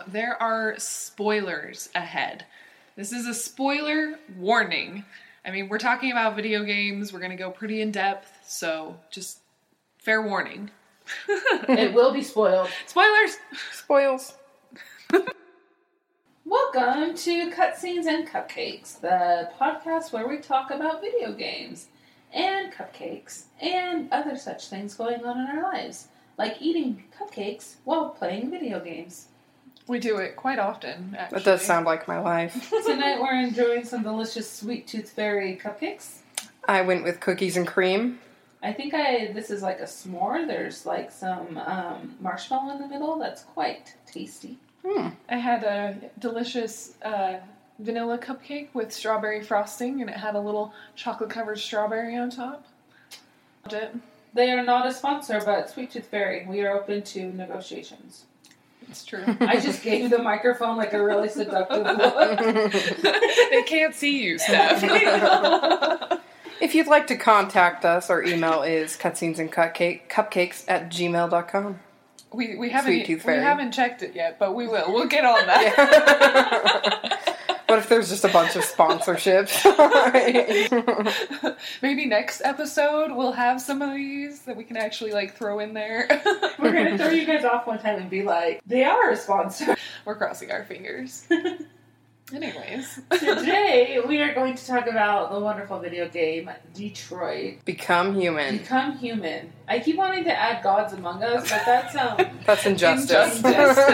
So there are spoilers ahead. This is a spoiler warning. I mean, we're talking about video games. We're going to go pretty in depth. So just fair warning. it will be spoiled. Spoilers! Spoils. Welcome to Cutscenes and Cupcakes, the podcast where we talk about video games and cupcakes and other such things going on in our lives, like eating cupcakes while playing video games. We do it quite often, actually. That does sound like my life. Tonight we're enjoying some delicious Sweet Tooth Fairy cupcakes. I went with cookies and cream. I think I this is like a s'more. There's like some um, marshmallow in the middle. That's quite tasty. Hmm. I had a delicious uh, vanilla cupcake with strawberry frosting, and it had a little chocolate covered strawberry on top. They are not a sponsor, but Sweet Tooth Fairy, we are open to negotiations. It's true. I just gave the microphone like a really seductive look. they can't see you, Steph. If you'd like to contact us, our email is cutscenes and cupcake, cupcakes at gmail.com. we we haven't Sweet Tooth we Fairy. haven't checked it yet, but we will. We'll get on that. What if there's just a bunch of sponsorships? Maybe next episode we'll have some of these that we can actually like throw in there. We're gonna throw you guys off one time and be like, they are a sponsor. We're crossing our fingers. Anyways, Today we are going to talk about the wonderful video game Detroit. Become human. Become human. I keep wanting to add Gods Among Us, but that's um That's injustice. Injustice.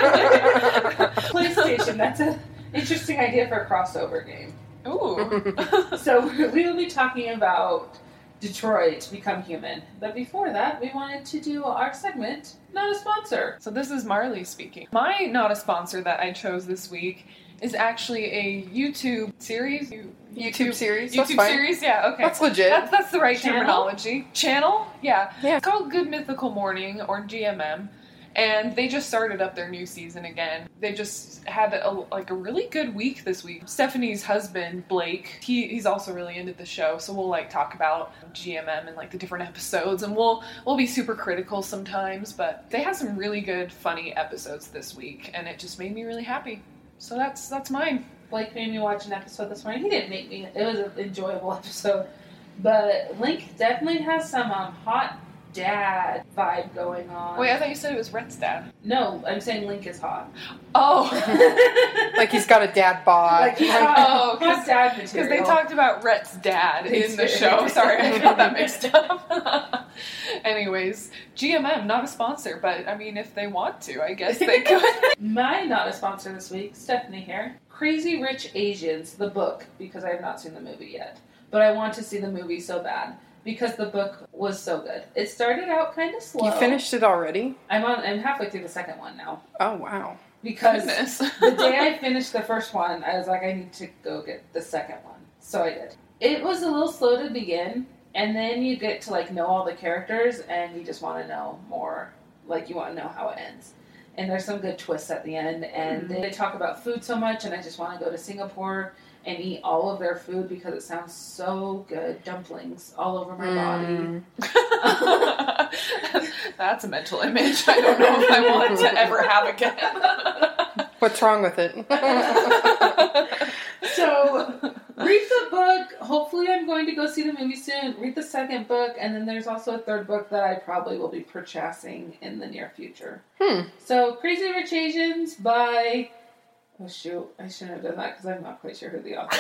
PlayStation. That's an interesting idea for a crossover game. ooh. So we will be talking about Detroit Become Human. But before that, we wanted to do our segment, not a sponsor. So this is Marley speaking. My not a sponsor that I chose this week is actually a YouTube series. You- YouTube series. That's YouTube fine. series, yeah, okay. That's legit. That's, that's the right Channel? terminology. Channel? Yeah. Yeah. It's called Good Mythical Morning or GMM. And they just started up their new season again. They just had a, like a really good week this week. Stephanie's husband Blake, he, he's also really into the show, so we'll like talk about GMM and like the different episodes, and we'll we'll be super critical sometimes. But they had some really good, funny episodes this week, and it just made me really happy. So that's that's mine. Blake made me watch an episode this morning. He didn't make me. It was an enjoyable episode. But Link definitely has some um, hot dad vibe going on. Wait, I thought you said it was Rhett's dad. no, I'm saying Link is hot. Oh. like he's got a dad bod. like he's Oh, hot, 'cause- hot dad Because they talked about Rhett's dad in the show. Sorry, I got that mixed up. Anyways, GMM, not a sponsor, but I mean, if they want to, I guess they could. My not a sponsor this week, Stephanie here. Crazy Rich Asians, the book, because I have not seen the movie yet. But I want to see the movie so bad because the book was so good. It started out kind of slow. you finished it already? I'm on. I'm halfway through the second one now Oh wow. because the day I finished the first one, I was like, I need to go get the second one. So I did. It was a little slow to begin, and then you get to like know all the characters, and you just want to know more. Like you want to know how it ends. And there's some good twists at the end, and mm-hmm. they talk about food so much, and I just want to go to Singapore and eat all of their food because it sounds so good. Dumplings all over my body. Mm. That's a mental image I don't know if I want to ever have again. What's wrong with it? So read the book. Hopefully, I'm going to go see the movie soon. Read the second book, and then there's also a third book that I probably will be purchasing in the near future. Hmm. So, Crazy Rich Asians by. Oh shoot! I shouldn't have done that because I'm not quite sure who the author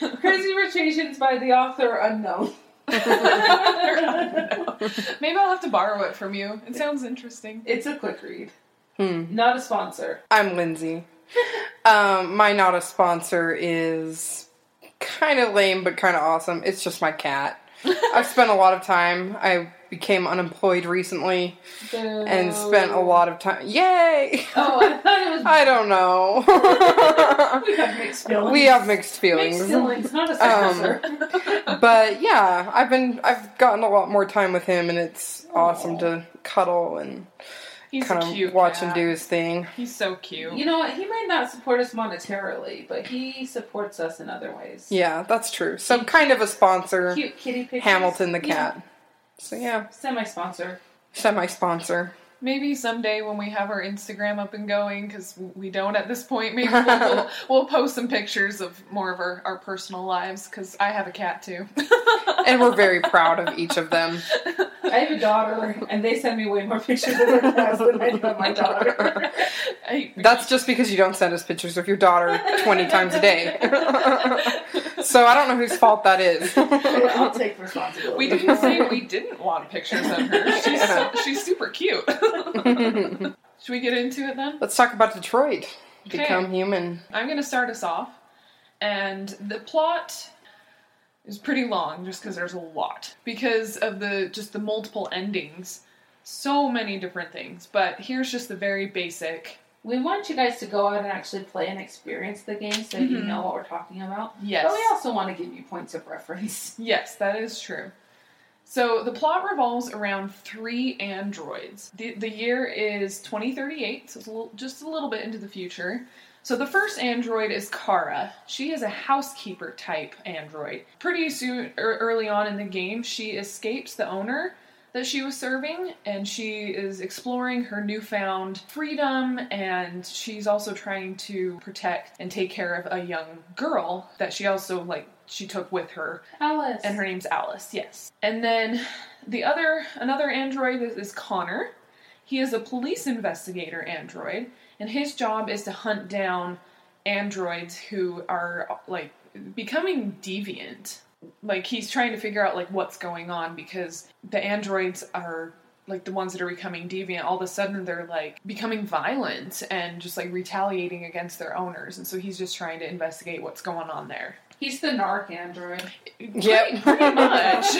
is. Crazy Rich Asians by the author unknown. Maybe I'll have to borrow it from you. It sounds interesting. It's a quick read. Hmm. Not a sponsor. I'm Lindsay. Um, my not a sponsor is kind of lame, but kind of awesome. It's just my cat. I've spent a lot of time. I became unemployed recently and spent a lot of time. Yay! Oh, I thought it was. I don't know. we have mixed feelings. we have mixed feelings. Mixed feelings, not a um, sponsor. But yeah, I've been I've gotten a lot more time with him, and it's awesome to cuddle and He's kind a of cute watch cat. him do his thing. He's so cute. You know what? He might not support us monetarily, but he supports us in other ways. Yeah, that's true. So kind of a sponsor, Cute kitty pictures. Hamilton the Yeah. cat. So yeah, Semi sponsor. semi sponsor. maybe someday when we have our Instagram up and going, because we don't at this point, maybe we'll, we'll, we'll post some pictures of more of our, our personal lives, because I have a cat too. and we're very proud of each of them. I have a daughter, and they send me way more pictures of their cats than I do of my daughter. That's just because you don't send us pictures of your daughter 20 times a day. so I don't know whose fault that is. I'll take responsibility. we didn't say we didn't want pictures of her. She's, so, she's super cute. Should we get into it then? Let's talk about Detroit. Okay. Become human. I'm going to start us off. And the plot is pretty long just because there's a lot. Because of the just the multiple endings. So many different things. But here's just the very basic. We want you guys to go out and actually play and experience the game so you Mhm. know what we're talking about. Yes. But we also want to give you points of reference. Yes, that is true. So the plot revolves around three androids. The, the year is 2038, so it's a little, just a little bit into the future. So the first android is Kara. She is a housekeeper type android. Pretty soon, er, early on in the game, she escapes the owner that she was serving, and she is exploring her newfound freedom. And she's also trying to protect and take care of a young girl that she also like she took with her Alice. and her name's Alice, yes. And then the other, another android is, is Connor. He is a police investigator android, and his job is to hunt down androids who are like becoming deviant. Like he's trying to figure out like what's going on because the androids are like the ones that are becoming deviant all of a sudden they're like becoming violent and just like retaliating against their owners and so he's just trying to investigate what's going on there He's the narc android. Yep. Pretty, pretty much.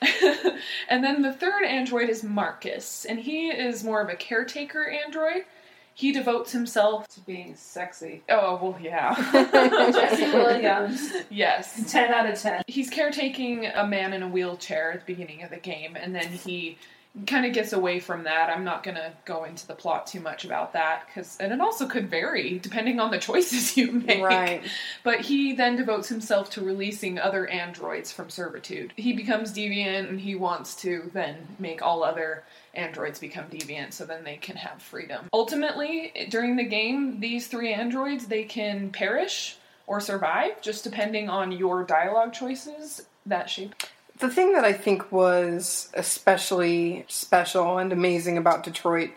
and then the third android is Marcus, and he is more of a caretaker android. He devotes himself. To being sexy. Oh well, yeah. Jesse Williams. yes. 10 out of 10. He's caretaking a man in a wheelchair at the beginning of the game, and then he kind of gets away from that. I'm not going to go into the plot too much about that because, and it also could vary depending on the choices you make. Right. But he then devotes himself to releasing other androids from servitude. He becomes deviant and he wants to then make all other androids become deviant so then they can have freedom. Ultimately, during the game, these three androids they can perish or survive just depending on your dialogue choices that shape. The thing that I think was especially special and amazing about Detroit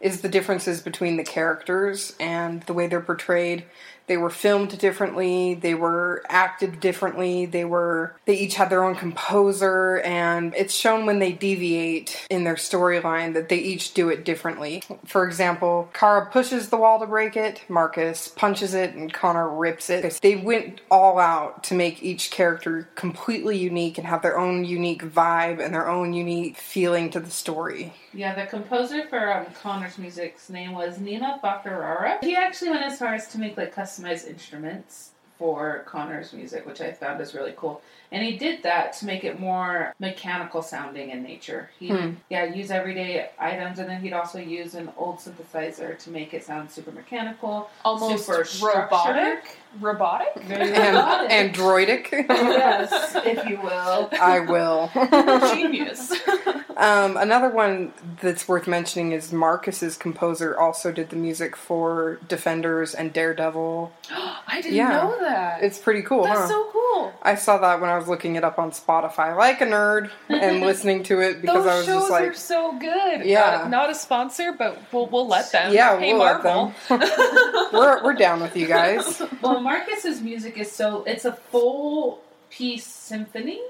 is the differences between the characters and the way they're portrayed. They were filmed differently, they were acted differently, they were they each had their own composer and it's shown when they deviate in their storyline that they each do it differently. For example, Kara pushes the wall to break it, Marcus punches it and Connor rips it. They went all out to make each character completely unique and have their own unique vibe and their own unique feeling to the story. Yeah, the composer for um, Connor's music's name was Nima Fakhrara. He actually went as far as to make like customized instruments for Connor's music, which I found is really cool. And he did that to make it more mechanical sounding in nature. He Hmm. yeah, use everyday items and then he'd also use an old synthesizer to make it sound super mechanical. Almost Super robotic. Robotic? And robotic. androidic. yes, if you will. I will. Genius. Um, another one that's worth mentioning is Marcus's composer also did the music for Defenders and Daredevil. I didn't Yeah. know that. It's pretty cool, That's huh? so cool. I saw that when I was looking it up on Spotify, like a nerd, and listening to it because I was just like, are so good. Yeah. Not, not a sponsor, but we'll, we'll let them. yeah, hey, we'll let Marvel. them. we're we're down with you guys. Well, Marcus's music is so it's a full piece symphony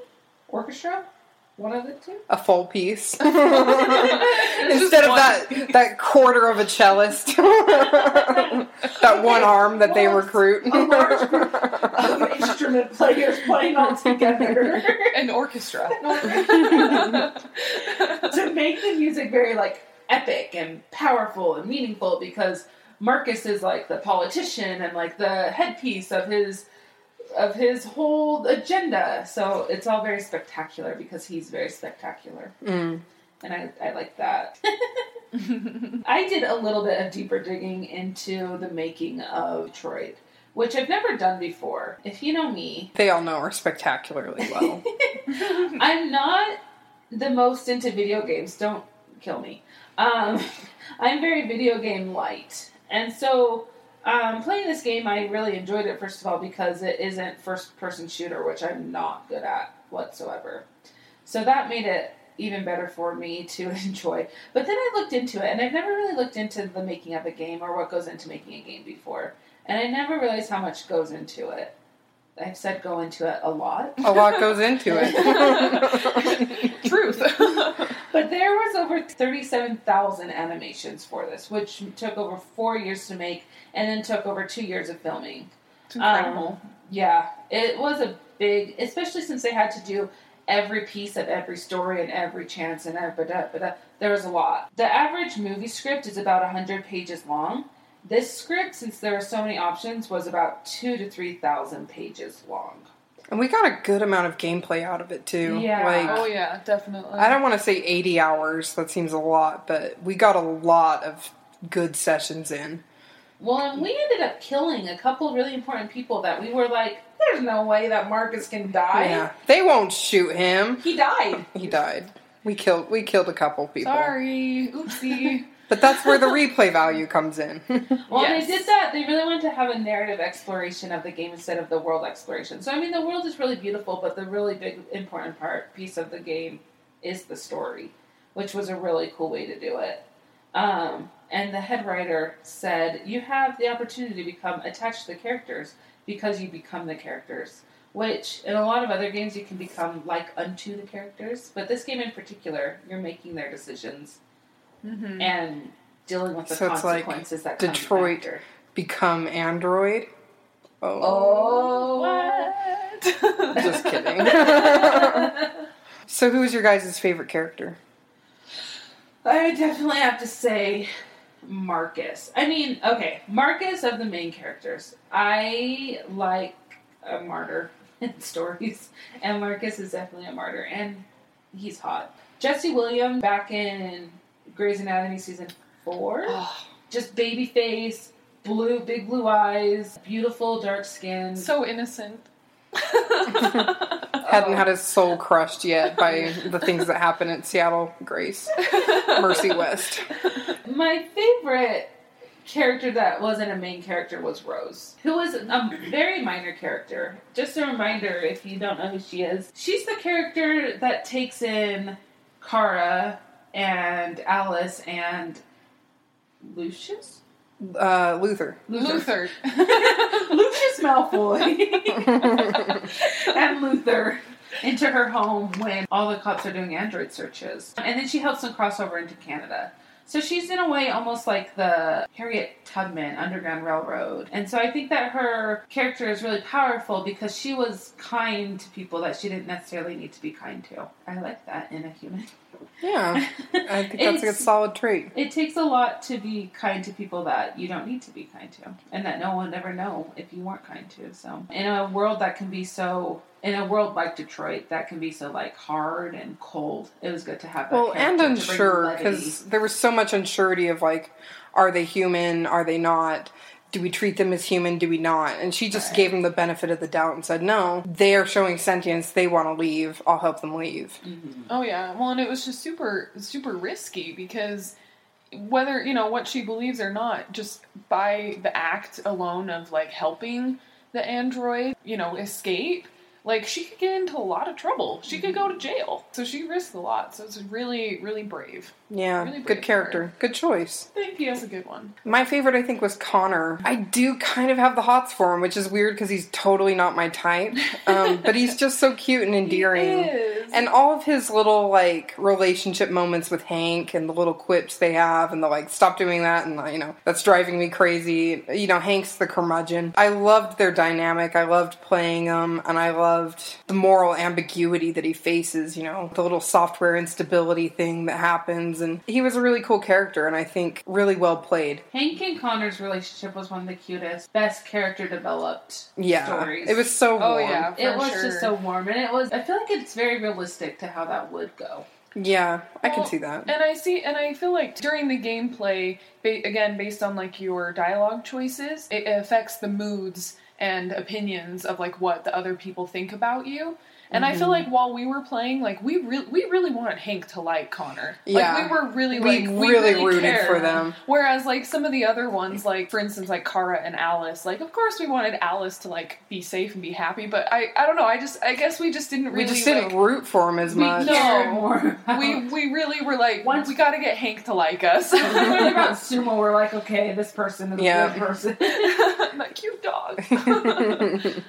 orchestra. One of the two. A full piece instead of one. that that quarter of a cellist, that one arm that they recruit. a large group Of instrument players playing all together An orchestra. to make the music very like epic and powerful and meaningful because Marcus is like the politician and like the headpiece of his of his whole agenda. So it's all very spectacular because he's very spectacular. Mm. and I, I like that. I did a little bit of deeper digging into the making of Detroit, which I've never done before. If you know me, They all know her spectacularly well. I'm not the most into video games. Don't kill me. Um, I'm very video game light, and so um, playing this game, I really enjoyed it. First of all, because it isn't first person shooter, which I'm not good at whatsoever. So that made it even better for me to enjoy. But then I looked into it, and I've never really looked into the making of a game or what goes into making a game before, and I never realized how much goes into it. I've said go into it a lot. A lot goes into it. Truth. But there was over 37,000 animations for this, which took over four years to make and then took over two years of filming. it's incredible. Um, yeah, it was a big, especially since they had to do every piece of every story and every chance and every, da, da, there was a lot. The average movie script is about 100 pages long. This script, since there are so many options, was about two to 3,000 pages long. And we got a good amount of gameplay out of it too. Yeah. Like oh yeah, definitely. I don't want to say 80 hours, that seems a lot, but we got a lot of good sessions in. Well, and we ended up killing a couple really important people that we were like, there's no way that Marcus can die. Yeah. They won't shoot him. He died. He died. We killed we killed a couple people. Sorry. Oopsie. But that's where the replay value comes in. Well, Yes. they did that. They really wanted to have a narrative exploration of the game instead of the world exploration. So, I mean, the world is really beautiful, but the really big, important part, piece of the game is the story, which was a really cool way to do it. Um, and the head writer said, You have the opportunity to become attached to the characters because you become the characters. Which, in a lot of other games, you can become like unto the characters. But this game in particular, you're making their decisions hmm and dealing with the So it's like consequences that Detroit. Become android. Oh. Oh, What? Just kidding. so who's your guys' favorite character? I definitely have to say Marcus. I mean, okay, Marcus of the main characters. I like a martyr in stories, and Marcus is definitely a martyr, and he's hot. Jesse Williams back in Grey's Anatomy season four, Oh, just baby face, blue, big blue eyes, beautiful dark skin. so innocent. Hadn't had oh. his soul crushed yet by the things that happen in Seattle Grace. Mercy West. My favorite character that wasn't a main character was Rose, who was a very minor character. Just a reminder if you don't know who she is, she's the character that takes in Kara and Alice and Lucius? Uh, Luther. Luther. Lucius Malfoy and Luther into her home when all the cops are doing android searches. And then she helps them cross over into Canada. So she's in a way almost like the Harriet Tubman Underground Railroad. And so I think that her character is really powerful because she was kind to people that she didn't necessarily need to be kind to. I like that in a human. Yeah, I think that's a good solid trait. It takes a lot to be kind to people that you don't need to be kind to, and that no one would ever know if you weren't kind to. So, in a world that can be so, in a world like Detroit, that can be so like hard and cold, it was good to have that. Well, and character unsure because there was so much unsurety of like, are they human? Are they not? Do we treat them as human? Do we not? And she just Right. gave him the benefit of the doubt and said, no, they are showing sentience. They want to leave. I'll help them leave. Mhm. Oh yeah. Well, and it was just super super risky because whether, you know, what she believes or not, just by the act alone of like helping the android, you know, escape, like she could get into a lot of trouble. She could go to jail. So she risked a lot. So it's really really brave. Yeah, Really brave good character. Good choice. Thank you. That's a good one. My favorite, I think, was Connor. I do kind of have the hots for him, which is weird because he's totally not my type. Um, but he's just so cute and endearing. He is. And all of his little like relationship moments with Hank and the little quips they have and the like stop doing that and you know that's driving me crazy. You know Hank's the curmudgeon. I loved their dynamic. I loved playing them and I loved the moral ambiguity that he faces. You know the little software instability thing that happens and he was a really cool character and I think really well played. Hank and Connor's relationship was one of the cutest, best character developed Yeah, stories. it was so oh, warm. Oh yeah. It was sure. just so warm, and it was. I feel like it's very realistic to how that would go. Yeah, I can see that. And I see, and I feel like during the gameplay, ba- again based on like your dialogue choices, it affects the moods and opinions of like what the other people think about you. And I feel mm-hmm. like while we were playing, like we really we really wanted Hank to like Connor. Yeah. Like we were really We like we really really rooted cared. for them. Whereas like some of the other ones, like for instance, like Kara and Alice, like of course we wanted Alice to like be safe and be happy, but I I don't know, I just I guess we just didn't We really just didn't like, root for him as We much. No. cared more. We we really were like Once- we got to get Hank to like us. We learned about Sumo, we're like, okay, this person is Yeah. a good person. that cute dog.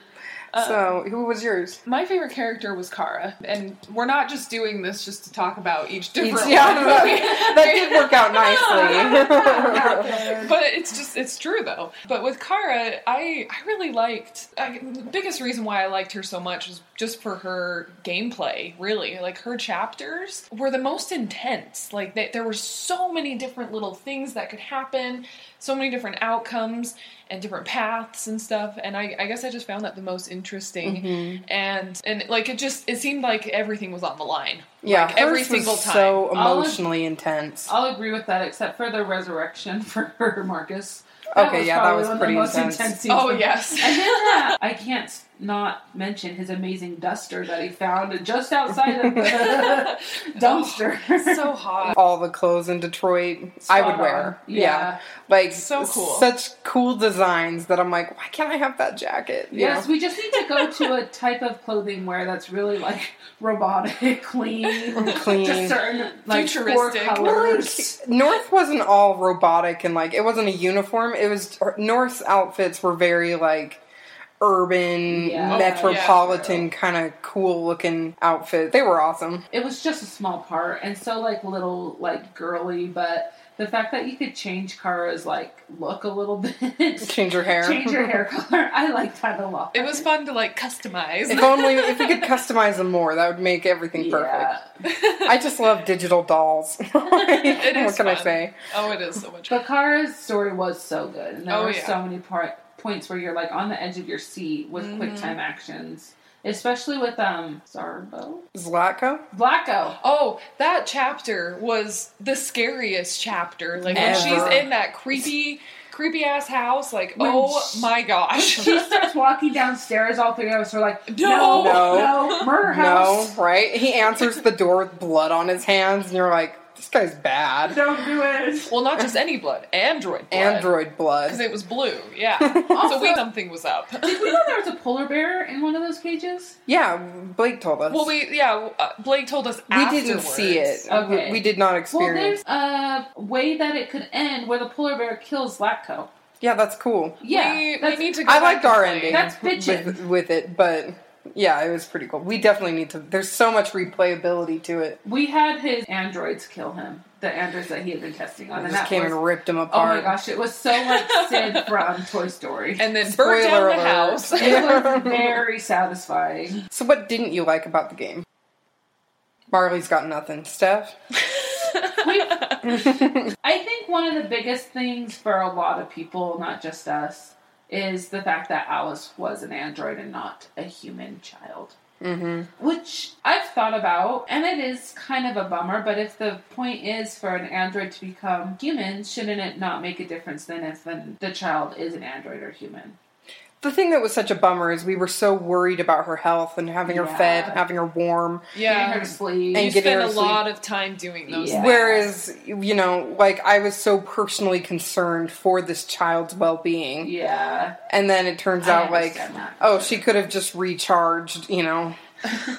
so, uh, who was yours? My favorite character was Kara, and we're not just doing this just to talk about each different Each- yeah, one. that, that did work out nicely. but it's just it's true though. But with Kara, I I really liked. I, the biggest reason why I liked her so much was just for her gameplay. Really, like her chapters were the most intense. Like they, there were so many different little things that could happen, so many different outcomes and different paths and stuff. And I, I guess I just found that the most interesting. Mm-hmm. And and like it just it seemed like everything was on the line. yeah, like, every single was time. so All of- emotionally intense. I'll agree with that, except for the resurrection for her, Marcus. That Okay, yeah, that was pretty intense. intense Oh yes. And then uh, I can't not mention his amazing duster that he found just outside of the dumpster. so hot. All the clothes in Detroit, I would Spot wear. Yeah. Yeah. like So cool. Such cool designs that I'm like, why can't I have that jacket? You Yes, know? we just need to go to a type of clothing wear that's really like robotic, clean, Clean. just certain like Futuristic. four colors. North wasn't all robotic and like it wasn't a uniform. It was North's outfits were very like urban, Yeah. Oh, metropolitan kind of cool looking outfit. They were awesome. It was just a small part and so like little like girly, but the fact that you could change Kara's like look a little bit, Change your hair. change her hair color, I liked that a lot. It was fun to like customize. If only if we could customize them more, that would make everything perfect. I just love digital dolls. It what is can I say? Oh, it is so much. But Kara's story was so good, and there Oh, were yeah. so many part, points where you're like on the edge of your seat with Mm-hmm. quick time actions, especially with um Zarbo, Zlatko? Blacko. Oh, that chapter was the scariest chapter. Like when she's in that creepy, creepy ass house. Like, When oh she- my gosh. She starts walking downstairs. All three of us are like, No. no, No. no, murder house. No, right? He answers the door with blood on his hands, and you're like, this guy's bad. Don't do it. well, not just any blood, android blood. Android blood. Because it was blue. Yeah. so we something was up. Did we know there was a polar bear in one of those cages? Yeah, Blake told us. Well, we yeah. Uh, Blake told us we didn't afterwards. see it. Okay. We, we did not Well, experience. there's a way that it could end where the polar bear kills Lacko. yeah, that's cool. Yeah, we, we that's- need to. Go I back liked and our play. ending That's bitchin'. with, with it, but yeah, it was pretty cool. We definitely need to. There's so much replayability to it. We had his androids kill him. The androids that he had been testing on, and just that came was and ripped him apart. Oh my gosh, it was so like Sid from Toy Story. And then burn down Spoiler the house. it was very satisfying. So, what didn't you like about the game? Marley's got nothing. Steph? I think one of the biggest things for a lot of people, not just us, is the fact that Alice was an android and not a human child. Mm-hmm. Which I've thought about, and it is kind of a bummer, but if the point is for an android to become human, shouldn't it not make a difference then if the, the child is an android or human? The thing that was such a bummer is we were so worried about her health and having her Yeah. fed, having her warm. Getting her yeah. sleep. And You getting spend her a to sleep. lot of time doing those. Yeah. things. Whereas, you know, like I was so personally concerned for this child's well being. yeah. And then it turns I out like, that. oh, she could have just recharged, you know.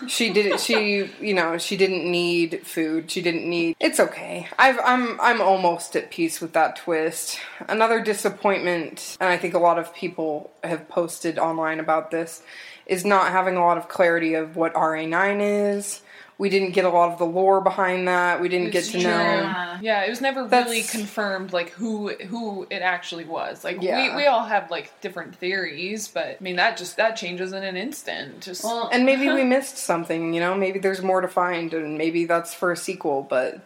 She did she you know she didn't need food. She didn't need it's okay. I've, i'm i'm almost at peace with that twist. Another disappointment and i think a lot of people have posted online about this is not having a lot of clarity of what RA9 is we didn't get a lot of the lore behind that we didn't get to true. know Yeah. Yeah, it was never That's- really confirmed like who who it actually was. Like Yeah. we, we all have like different theories, but I mean that just that changes in an instant. Just Well, and maybe we missed something you know maybe there's more to find and maybe that's for a sequel but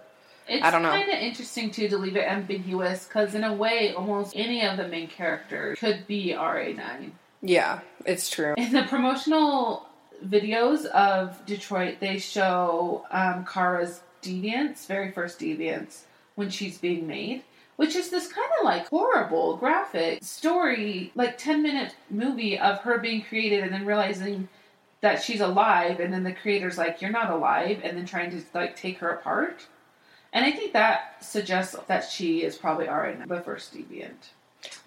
It's I don't know. It's kind of interesting too to leave it ambiguous because in a way, almost any of the main characters could be RA9. yeah it's true In the promotional videos of Detroit, they show um, Kara's deviance, very first deviance, when she's being made, which is this kind of like horrible graphic story, like 10 minute movie of her being created and then realizing that she's alive, and then the creator's like, You're not alive, and then trying to like take her apart. And I think that suggests that she is probably already the first deviant.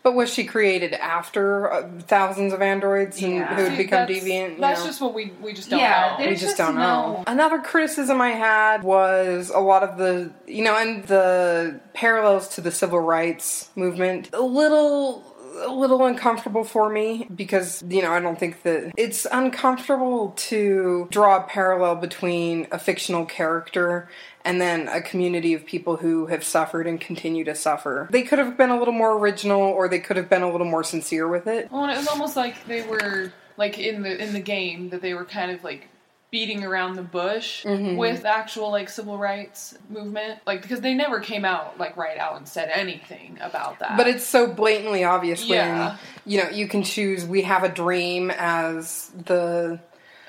But was she created after uh, thousands of androids and Yeah. who had become that's, deviant? you That's know? just what we we just don't Yeah, know. we just just don't know. no- Another criticism I had was a lot of the, you know, and the parallels to the civil rights movement. A little a little uncomfortable for me because you know I don't think that it's uncomfortable to draw a parallel between a fictional character and then a community of people who have suffered and continue to suffer. They could have been a little more original or they could have been a little more sincere with it. Well, and it was almost like they were like in the in the game that they were kind of like beating around the bush Mhm. with actual like civil rights movement, like because they never came out like right out and said anything about that. But it's so blatantly obvious Yeah. when you know you can choose "We Have a Dream" as the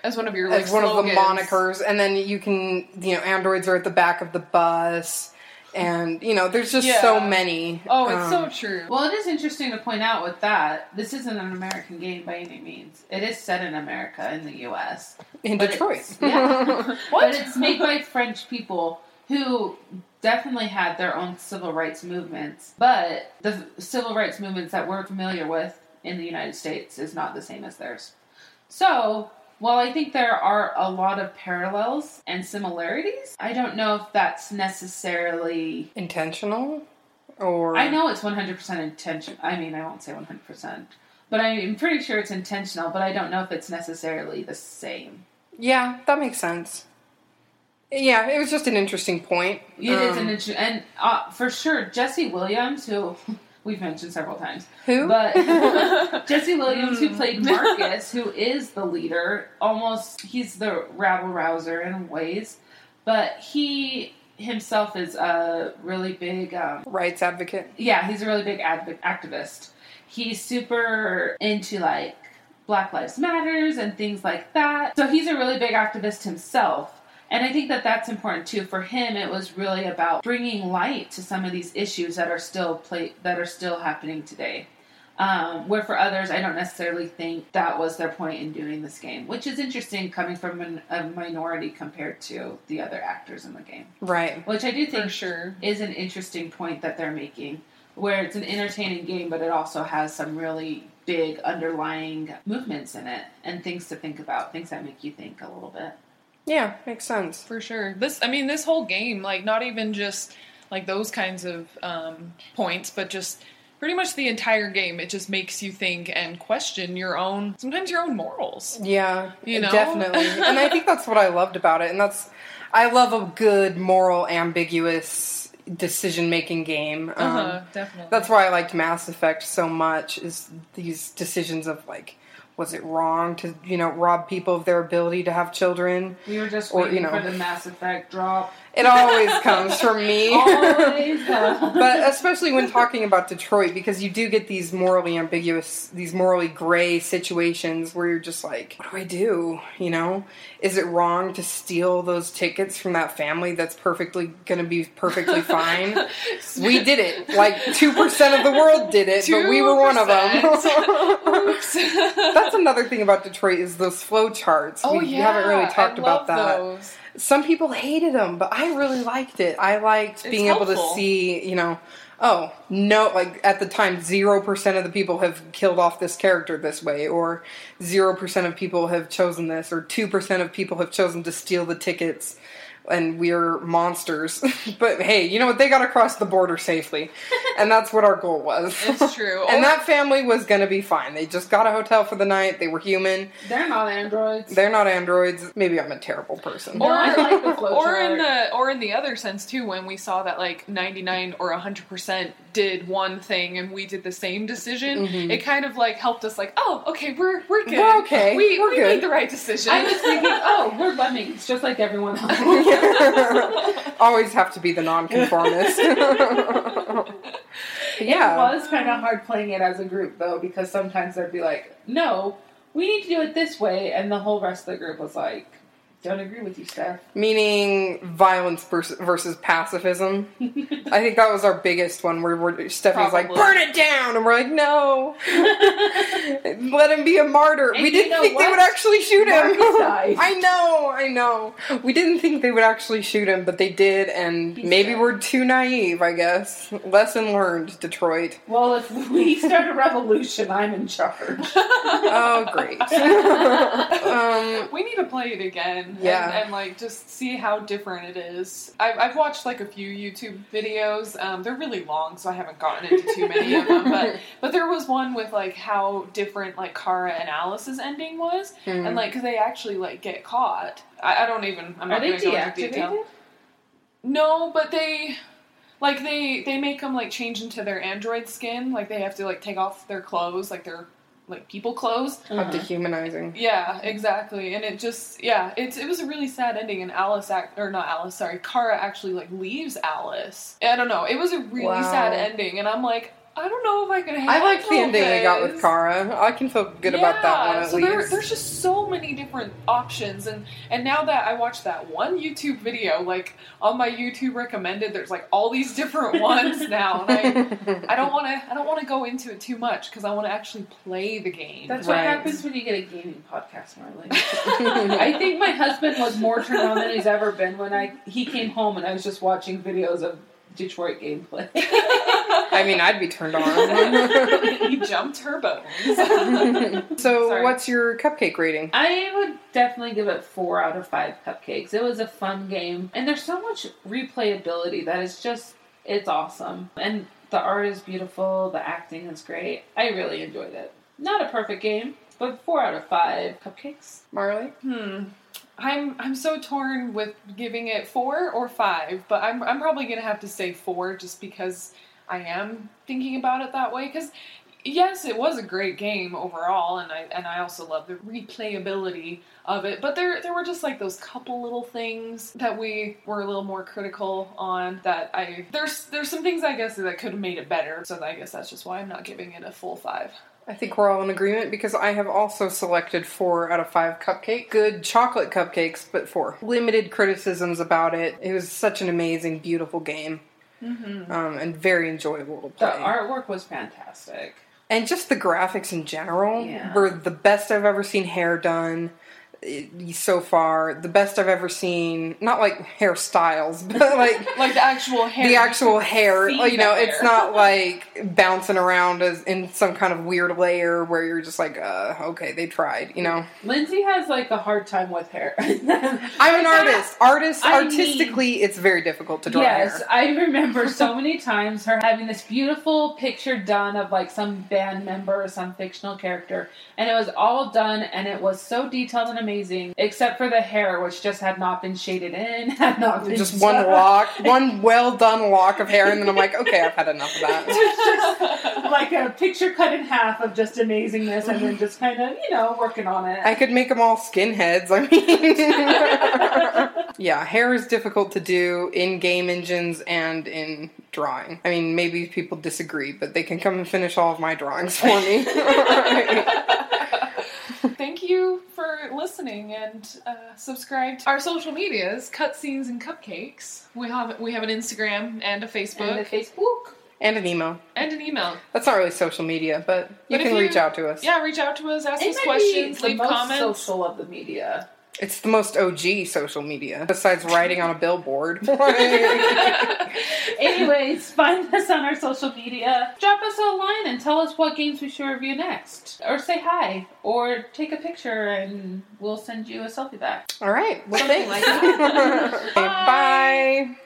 as one of your like as one of the monikers, and then you can you know androids are at the back of the bus, and you know there's just so many. Oh, it's so um, true. Well, it is interesting to point out with that, this isn't an American game by any means. It is set in America, in the U.S. in but Detroit. it's- yeah. what? But it's made by French people who definitely had their own civil rights movements. But the civil rights movements that we're familiar with in the United States is not the same as theirs. So, while I think there are a lot of parallels and similarities, I don't know if that's necessarily. intentional, or I know it's 100% intention. I mean, I won't say 100%. But I'm pretty sure it's intentional, but I don't know if it's necessarily the same. Yeah, that makes sense. Yeah, it was just an interesting point. It is Um, an int- and uh, for sure Jesse Williams, who we've mentioned several times, who? but Jesse Williams, who played Marcus, who is the leader, almost he's the rabble rouser in ways, but he himself is a really big um, rights advocate. yeah, he's a really big adv- activist. He's super into like Black Lives Matters and things like that. So he's a really big activist himself. And I think that that's important too. For him, it was really about bringing light to some of these issues that are still play- that are still happening today. Um, where for others, I don't necessarily think that was their point in doing this game, which is interesting coming from an, a minority compared to the other actors in the game. Right. Which I do for think sure. is an interesting point that they're making, where it's an entertaining game, but it also has some really big underlying movements in it and things to think about, things that make you think a little bit. Yeah, makes sense. For sure. This, I mean, this whole game, like, not even just like those kinds of um, points, but just pretty much the entire game. It just makes you think and question your own, sometimes your own morals. Yeah, You know? definitely. and I think that's what I loved about it. And that's, I love a good, moral, ambiguous decision making game. Um, Uh-huh, definitely. That's why I liked Mass Effect so much. Is these decisions of like, was it wrong to you know rob people of their ability to have children? We were just Or, waiting you know. for the Mass Effect drop. It always comes from me. Always. but especially when talking about Detroit, because you do get these morally ambiguous, these morally gray situations where you're just like, what do I do? You know, is it wrong to steal those tickets from that family that's perfectly going to be perfectly fine? we did it. Like 2% of the world did it, but we were one of them. That's another thing about Detroit is those flow charts. oh we yeah, haven't really talked I about that. Those. Some people hated them, but I really liked it. I liked It's being able to see, you know, oh, no, like at the time, 0% of the people have killed off this character this way, or 0% of people have chosen this, or 2% of people have chosen to steal the tickets. And we're monsters. but hey, you know what? They got across the border safely. And that's what our goal was. It's true. and Or- that family was going to be fine. They just got a hotel for the night. They were human. They're not androids. They're not androids. Maybe I'm a terrible person. Or I like the or in the or in the other sense too when we saw that like 99 or 100% did one thing and we did the same decision Mhm. it kind of like helped us like oh okay we're we're good We're okay. we, We're we good. made the right decision I was thinking, oh, we're lemmings, just like everyone else. Always have to be the nonconformist. yeah. It was kind of hard playing it as a group, though, because sometimes they'd be like, no, we need to do it this way, and the whole rest of the group was like, Don't agree with you, Steph. Meaning violence versus, versus pacifism. I think that was our biggest one where we're, Stephanie's like, burn it down! And we're like, no. Let him be a martyr. And we didn't know think they would actually shoot him. I know, I know. We didn't think they would actually shoot him, but they did, and He's maybe dead. we're too naive, I guess. Lesson learned, Detroit. Well, if we start a revolution, I'm in charge. Oh, great. um, We need to play it again. Yeah. And, and like just see how different it is. I've, I've watched like a few YouTube videos. Um, they're really long, so I haven't gotten into too many of them. But but there was one with like how different like Kara and Alice's ending was, hmm. and like because they actually like get caught. I, I don't even. I'm Are not they going to go into detail. No, but they like they they make them like change into their android skin. Like they have to like take off their clothes, like their like people clothes. How Uh-huh. dehumanizing. Yeah, exactly. And it just yeah, it's it was a really sad ending. And Alice act or not Alice, sorry, Kara actually like leaves Alice. I don't know. It was a really Wow. sad ending, and I'm like, I don't know if I can. Hate it. I liked the handle ending they got with. Kara. I can feel good about that one at so there, least. there's just so many different options, and and now that I watched that one YouTube video, like on my YouTube recommended, there's like all these different ones now, and I I don't want to I don't want to go into it too much because I want to actually play the game. That's what happens when you get a gaming podcast, Marley. I think my husband was more turned on than he's ever been when I he came home and I was just watching videos of Detroit gameplay. I mean, I'd be turned on. you jumped her bones. so, Sorry. what's your cupcake rating? I would definitely give it four out of five cupcakes. It was a fun game, and there's so much replayability that is just it's awesome. And the art is beautiful, the acting is great. I really enjoyed it. Not a perfect game, but four out of five cupcakes. Marley? Hmm. I'm I'm so torn with giving it four or five, but I'm I'm probably gonna have to say four just because I am thinking about it that way. Because yes, it was a great game overall, and I and I also love the replayability of it. But there there were just like those couple little things that we were a little more critical on. That I there's there's some things I guess that could have made it better. So I guess that's just why I'm not giving it a full five. I think we're all in agreement because I have also selected four out of five cupcake. Good chocolate cupcakes, but four. Limited criticisms about it. It was such an amazing, beautiful game. Mm-hmm. Um, and very enjoyable to play. The artwork was fantastic. and just the graphics in general Yeah. were the best I've ever seen hair done so far. The best I've ever seen, not like hairstyles, but like Like the actual hair. the actual hair. You know, the it's hair. not like bouncing around as in some kind of weird layer where you're just like, uh, okay, they tried. You know, Lindsay has like a hard time with hair. I'm an artist. Artist, I artistically, it's very difficult to draw Yes, hair. I remember so many times her having this beautiful picture done of like some band member or some fictional character, and it was all done and it was so detailed and amazing, except for the hair, which just had not been shaded in, had not been Just one lock, one well done lock of hair, and then I'm like, okay, I've had enough of that. Just like a picture cut in half of just amazingness, and then just kind of you know working on it. I could make them all skinheads. I mean, yeah, hair is difficult to do in game engines and in drawing. I mean, maybe people disagree, but they can come and finish all of my drawings for me. You for listening and uh, subscribe to our social medias, cutscenes and cupcakes. We have we have an Instagram and a Facebook and the Facebook. and an email. and an email. That's not really social media, but you But can you- reach out to us. Yeah, reach out to us, ask It us might questions, be the leave most comments. social of the media. It's the most OG social media, besides writing on a billboard. Anyways, find us on our social media. Drop us a line and tell us what games we should review next. Or say hi. Or take a picture and we'll send you a selfie back. all right. Well, Something thanks. like that. Okay, bye.